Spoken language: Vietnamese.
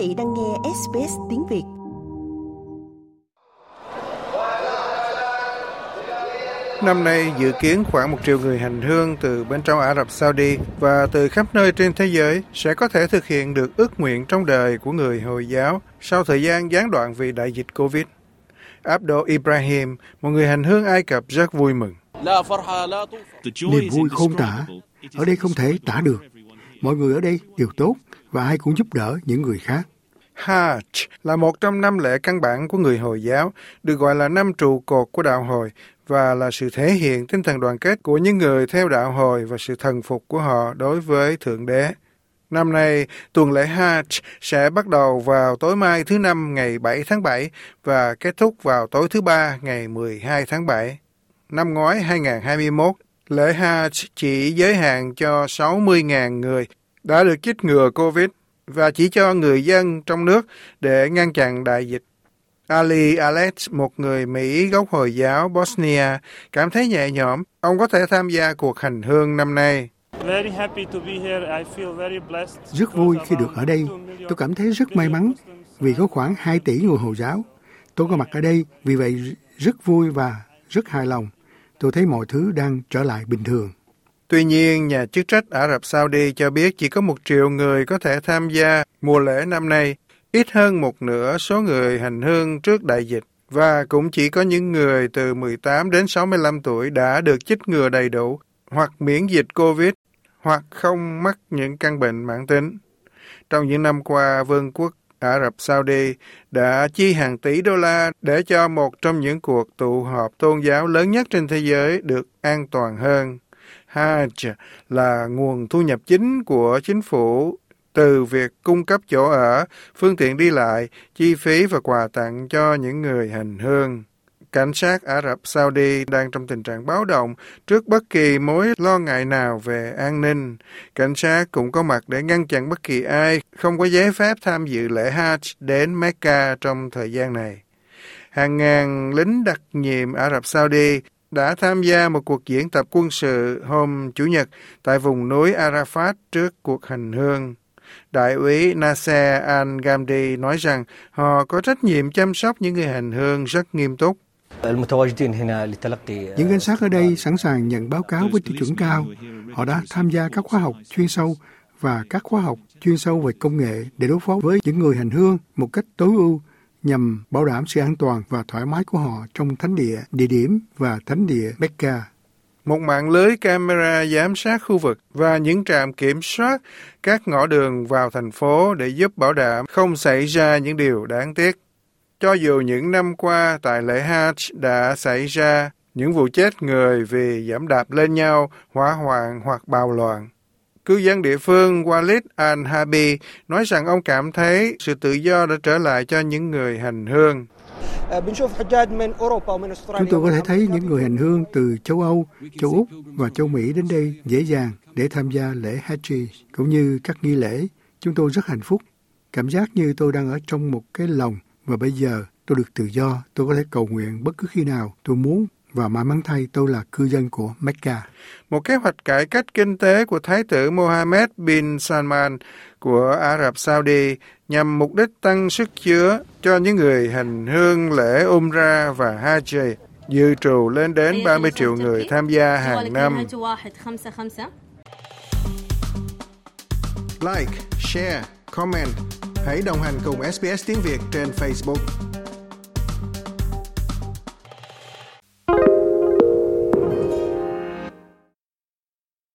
vị đang nghe SBS tiếng Việt. Năm nay dự kiến khoảng một triệu người hành hương từ bên trong Ả Rập Saudi và từ khắp nơi trên thế giới sẽ có thể thực hiện được ước nguyện trong đời của người Hồi giáo sau thời gian gián đoạn vì đại dịch Covid. Abdul Ibrahim, một người hành hương Ai Cập rất vui mừng. Niềm vui khôn tả, ở đây không thể tả được. Mọi người ở đây đều tốt và ai cũng giúp đỡ những người khác. Hajj là một trong năm lễ căn bản của người Hồi giáo, được gọi là năm trụ cột của đạo hồi và là sự thể hiện tinh thần đoàn kết của những người theo đạo hồi và sự thần phục của họ đối với Thượng Đế. Năm nay, tuần lễ Hajj sẽ bắt đầu vào tối mai thứ Năm ngày 7 tháng 7 và kết thúc vào tối thứ Ba ngày 12 tháng 7. Năm ngoái 2021, lễ Hajj chỉ giới hạn cho 60.000 người đã được chích ngừa COVID và chỉ cho người dân trong nước để ngăn chặn đại dịch. Ali Alex, một người Mỹ gốc Hồi giáo Bosnia, cảm thấy nhẹ nhõm. Ông có thể tham gia cuộc hành hương năm nay. Rất vui khi được ở đây. Tôi cảm thấy rất may mắn vì có khoảng 2 tỷ người Hồi giáo. Tôi có mặt ở đây, vì vậy rất vui và rất hài lòng. Tôi thấy mọi thứ đang trở lại bình thường. Tuy nhiên, nhà chức trách Ả Rập Saudi cho biết chỉ có một triệu người có thể tham gia mùa lễ năm nay, ít hơn một nửa số người hành hương trước đại dịch, và cũng chỉ có những người từ 18 đến 65 tuổi đã được chích ngừa đầy đủ, hoặc miễn dịch COVID, hoặc không mắc những căn bệnh mãn tính. Trong những năm qua, Vương quốc Ả Rập Saudi đã chi hàng tỷ đô la để cho một trong những cuộc tụ họp tôn giáo lớn nhất trên thế giới được an toàn hơn. Hajj là nguồn thu nhập chính của chính phủ từ việc cung cấp chỗ ở, phương tiện đi lại, chi phí và quà tặng cho những người hành hương. Cảnh sát Ả Rập Saudi đang trong tình trạng báo động trước bất kỳ mối lo ngại nào về an ninh. Cảnh sát cũng có mặt để ngăn chặn bất kỳ ai không có giấy phép tham dự lễ Hajj đến Mecca trong thời gian này. Hàng ngàn lính đặc nhiệm Ả Rập Saudi đã tham gia một cuộc diễn tập quân sự hôm Chủ nhật tại vùng núi Arafat trước cuộc hành hương. Đại úy Nasser Al-Ghamdi nói rằng họ có trách nhiệm chăm sóc những người hành hương rất nghiêm túc. Những cảnh sát ở đây sẵn sàng nhận báo cáo với tiêu chuẩn cao. Họ đã tham gia các khóa học chuyên sâu và các khóa học chuyên sâu về công nghệ để đối phó với những người hành hương một cách tối ưu nhằm bảo đảm sự an toàn và thoải mái của họ trong thánh địa, địa điểm và thánh địa Mecca. Một mạng lưới camera giám sát khu vực và những trạm kiểm soát các ngõ đường vào thành phố để giúp bảo đảm không xảy ra những điều đáng tiếc. Cho dù những năm qua tại lễ Hajj đã xảy ra những vụ chết người vì giảm đạp lên nhau, hỏa hoạn hoặc bạo loạn. Cư dân địa phương Walid Al-Habi nói rằng ông cảm thấy sự tự do đã trở lại cho những người hành hương. Chúng tôi có thể thấy những người hành hương từ châu Âu, châu Úc và châu Mỹ đến đây dễ dàng để tham gia lễ Hajj cũng như các nghi lễ. Chúng tôi rất hạnh phúc, cảm giác như tôi đang ở trong một cái lồng và bây giờ tôi được tự do, tôi có thể cầu nguyện bất cứ khi nào tôi muốn và may mắn thay tôi là cư dân của Mecca. Một kế hoạch cải cách kinh tế của Thái tử Mohammed bin Salman của Ả Rập Saudi nhằm mục đích tăng sức chứa cho những người hành hương lễ Umrah và Hajj dự trù lên đến 30 triệu người tham gia hàng năm. Like, share, comment. Hãy đồng hành cùng SBS tiếng Việt trên Facebook.